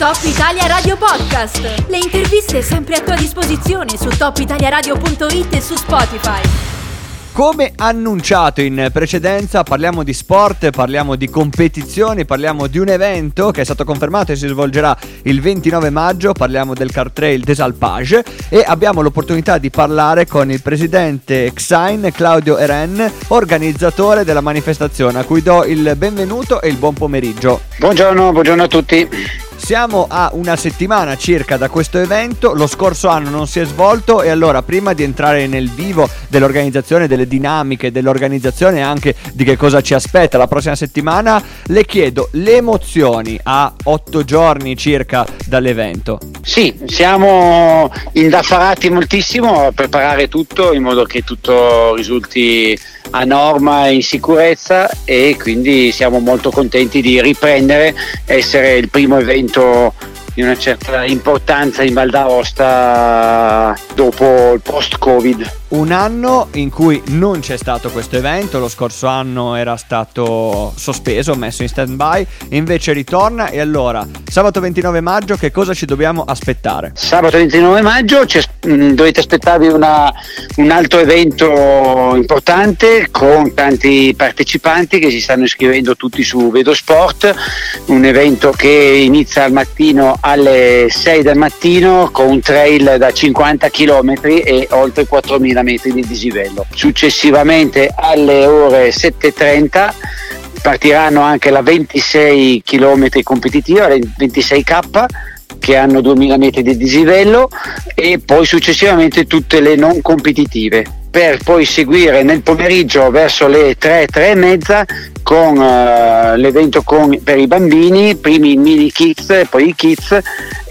Top Italia Radio Podcast. Le interviste sempre a tua disposizione su topitaliaradio.it e su Spotify. Come annunciato in precedenza parliamo di sport, parliamo di competizioni, parliamo di un evento che è stato confermato e si svolgerà il 29 maggio, parliamo del Car Trail des e abbiamo l'opportunità di parlare con il presidente Xain Claudio Eren, organizzatore della manifestazione a cui do il benvenuto e il buon pomeriggio. Buongiorno, buongiorno a tutti. Siamo a una settimana circa da questo evento, lo scorso anno non si è svolto e allora prima di entrare nel vivo dell'organizzazione, delle dinamiche dell'organizzazione e anche di che cosa ci aspetta la prossima settimana, le chiedo le emozioni a otto giorni circa dall'evento. Sì, siamo indaffarati moltissimo a preparare tutto in modo che tutto risulti a norma e in sicurezza e quindi siamo molto contenti di riprendere, essere il primo evento di una certa importanza in Val d'Aosta dopo il post-Covid. Un anno in cui non c'è stato questo evento, lo scorso anno era stato sospeso, messo in stand by, invece ritorna e allora sabato 29 maggio che cosa ci dobbiamo aspettare? Sabato 29 maggio mh, dovete aspettarvi una, un altro evento importante con tanti partecipanti che si stanno iscrivendo tutti su Vedo Sport, un evento che inizia al mattino alle 6 del mattino con un trail da 50 km e oltre 4.000 metri di dislivello. Successivamente alle ore 7.30 partiranno anche la 26 km competitiva, la 26K che hanno 2000 metri di dislivello e poi successivamente tutte le non competitive per poi seguire nel pomeriggio verso le 3, 3 e mezza con uh, l'evento con, per i bambini, primi mini kids, poi i kids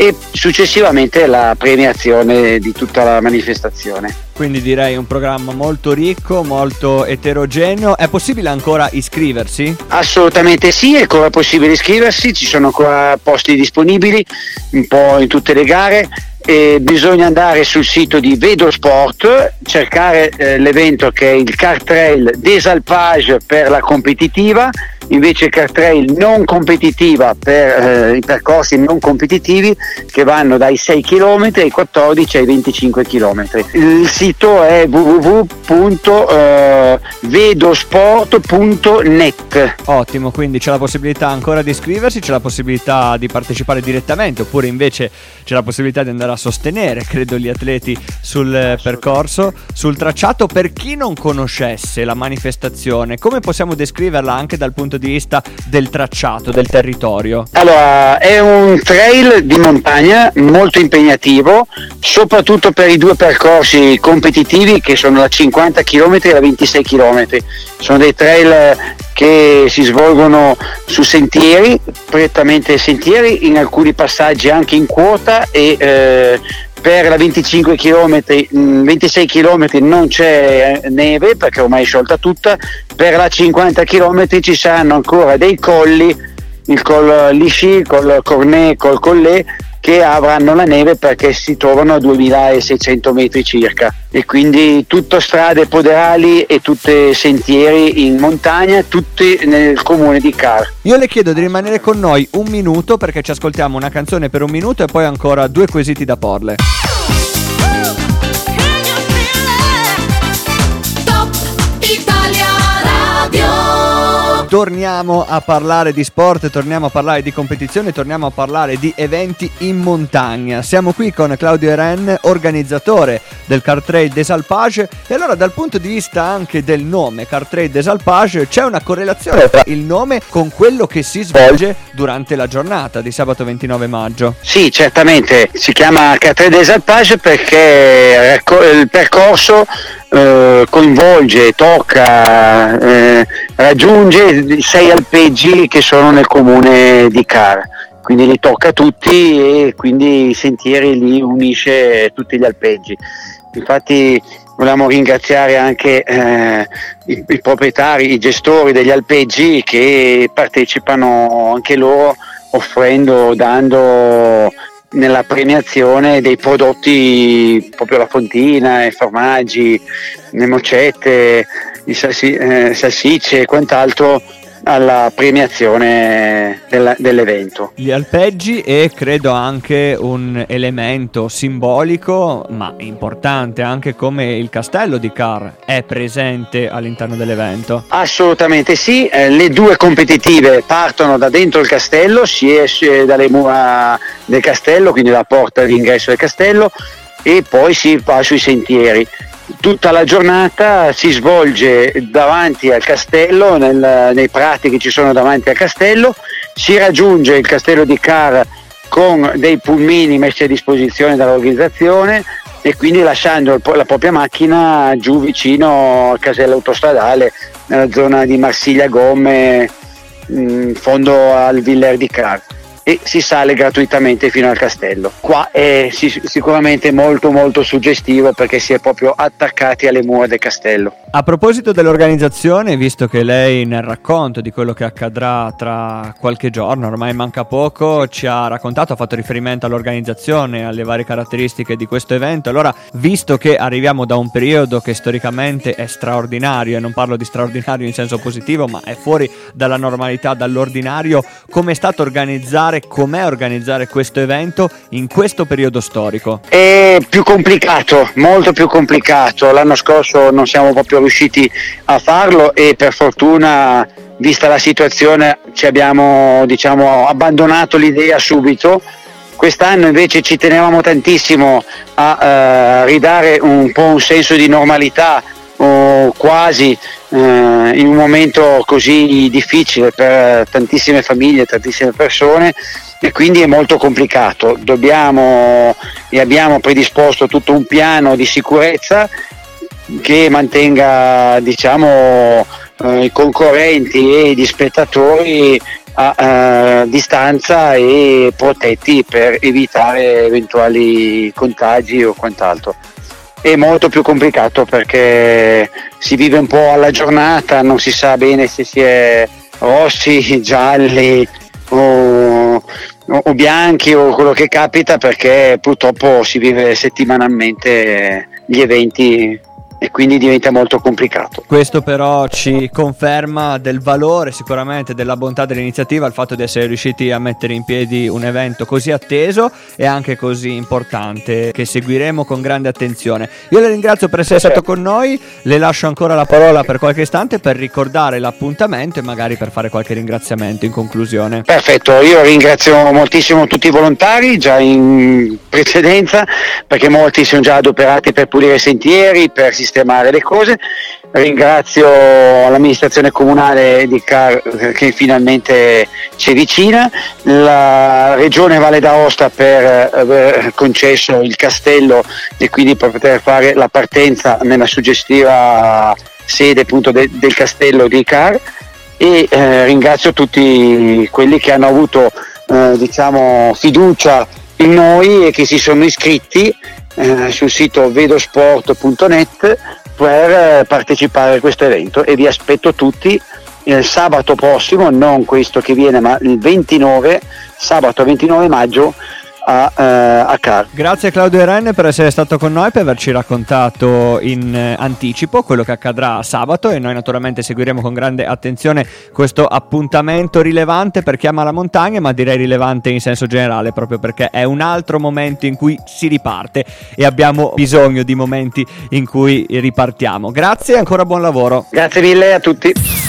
e successivamente la premiazione di tutta la manifestazione. Quindi direi un programma molto ricco, molto eterogeneo. È possibile ancora iscriversi? Assolutamente sì, è ancora possibile iscriversi, ci sono ancora posti disponibili un po' in tutte le gare eh, bisogna andare sul sito di Vedo Sport, cercare eh, l'evento che è il Car Trail des Alpages per la competitiva invece car trail non competitiva per eh, i percorsi non competitivi che vanno dai 6 km ai 14 ai 25 km. Il sito è www.vedosport.net. Ottimo, quindi c'è la possibilità ancora di iscriversi, c'è la possibilità di partecipare direttamente oppure invece c'è la possibilità di andare a sostenere, credo, gli atleti sul percorso, sul tracciato. Per chi non conoscesse la manifestazione, come possiamo descriverla anche dal punto di vista del tracciato, del territorio? Allora, è un trail di montagna molto impegnativo, soprattutto per i due percorsi competitivi che sono la 50 km e la 26 km. Sono dei trail che si svolgono su sentieri, prettamente sentieri, in alcuni passaggi anche in quota e eh, per la 25 km, 26 km non c'è neve perché ormai è sciolta tutta, per la 50 km ci saranno ancora dei colli, il col Lisci, il col Cornet, col Collet che avranno la neve perché si trovano a 2600 metri circa e quindi tutto strade poderali e tutte sentieri in montagna, tutti nel comune di Car. Io le chiedo di rimanere con noi un minuto perché ci ascoltiamo una canzone per un minuto e poi ancora due quesiti da porle. Torniamo a parlare di sport, torniamo a parlare di competizione, torniamo a parlare di eventi in montagna. Siamo qui con Claudio Eren, organizzatore del Car Trail des Alpages e allora dal punto di vista anche del nome Car Trail des Alpages c'è una correlazione tra il nome con quello che si svolge durante la giornata di sabato 29 maggio. Sì, certamente, si chiama Car Trail des Alpages perché il percorso eh, coinvolge, tocca, eh, raggiunge i sei alpeggi che sono nel comune di Car, quindi li tocca tutti e quindi i sentieri li unisce tutti gli alpeggi. Infatti vogliamo ringraziare anche eh, i, i, proprietari, i gestori degli alpeggi che partecipano anche loro offrendo, dando nella premiazione dei prodotti proprio la fontina, i formaggi, le mocette, i salsi, eh, salsicce e quant'altro alla premiazione della, dell'evento. Gli alpeggi e credo anche un elemento simbolico ma importante anche come il castello di Car è presente all'interno dell'evento. Assolutamente sì, eh, le due competitive partono da dentro il castello, si esce dalle mura del castello, quindi la porta d'ingresso del castello e poi si va sui sentieri tutta la giornata si svolge davanti al castello, nel, nei prati che ci sono davanti al castello, si raggiunge il castello di Car con dei pulmini messi a disposizione dall'organizzazione e quindi lasciando la propria macchina giù vicino al casello autostradale nella zona di Marsiglia Gomme in fondo al Viller di Car e si sale gratuitamente fino al castello. Qua è sicuramente molto molto suggestivo perché si è proprio attaccati alle mura del castello. A proposito dell'organizzazione, visto che lei nel racconto di quello che accadrà tra qualche giorno, ormai manca poco, ci ha raccontato, ha fatto riferimento all'organizzazione, alle varie caratteristiche di questo evento, allora visto che arriviamo da un periodo che storicamente è straordinario, e non parlo di straordinario in senso positivo, ma è fuori dalla normalità, dall'ordinario, come è stato organizzare spiegare com'è organizzare questo evento in questo periodo storico? È più complicato, molto più complicato. L'anno scorso non siamo proprio riusciti a farlo e per fortuna vista la situazione ci abbiamo diciamo, abbandonato l'idea subito. Quest'anno invece ci tenevamo tantissimo a eh, ridare un po' un senso di normalità quasi eh, in un momento così difficile per tantissime famiglie, tantissime persone e quindi è molto complicato. Dobbiamo e abbiamo predisposto tutto un piano di sicurezza che mantenga diciamo, eh, i concorrenti e gli spettatori a, a distanza e protetti per evitare eventuali contagi o quant'altro è molto più complicato perché si vive un po' alla giornata, non si sa bene se si è rossi, gialli o, o bianchi o quello che capita perché purtroppo si vive settimanalmente gli eventi e quindi diventa molto complicato. Questo però ci conferma del valore sicuramente della bontà dell'iniziativa, il fatto di essere riusciti a mettere in piedi un evento così atteso e anche così importante che seguiremo con grande attenzione. Io le ringrazio per essere stato con noi, le lascio ancora la parola per qualche istante per ricordare l'appuntamento e magari per fare qualche ringraziamento in conclusione. Perfetto, io ringrazio moltissimo tutti i volontari già in precedenza perché molti sono già adoperati per pulire sentieri, per sistemare sistemare le cose. Ringrazio l'amministrazione comunale di Car che finalmente ci vicina, la regione Valle d'Aosta per aver concesso il castello e quindi per poter fare la partenza nella suggestiva sede appunto de- del castello di Car e eh, ringrazio tutti quelli che hanno avuto eh, diciamo, fiducia in noi e che si sono iscritti eh, sul sito vedosport.net per eh, partecipare a questo evento. E vi aspetto tutti il sabato prossimo, non questo che viene ma il 29, sabato 29 maggio a, uh, a Car. Grazie Claudio Ren per essere stato con noi, per averci raccontato in eh, anticipo quello che accadrà sabato e noi naturalmente seguiremo con grande attenzione questo appuntamento rilevante per chi ama la montagna, ma direi rilevante in senso generale proprio perché è un altro momento in cui si riparte e abbiamo bisogno di momenti in cui ripartiamo. Grazie e ancora buon lavoro. Grazie mille a tutti.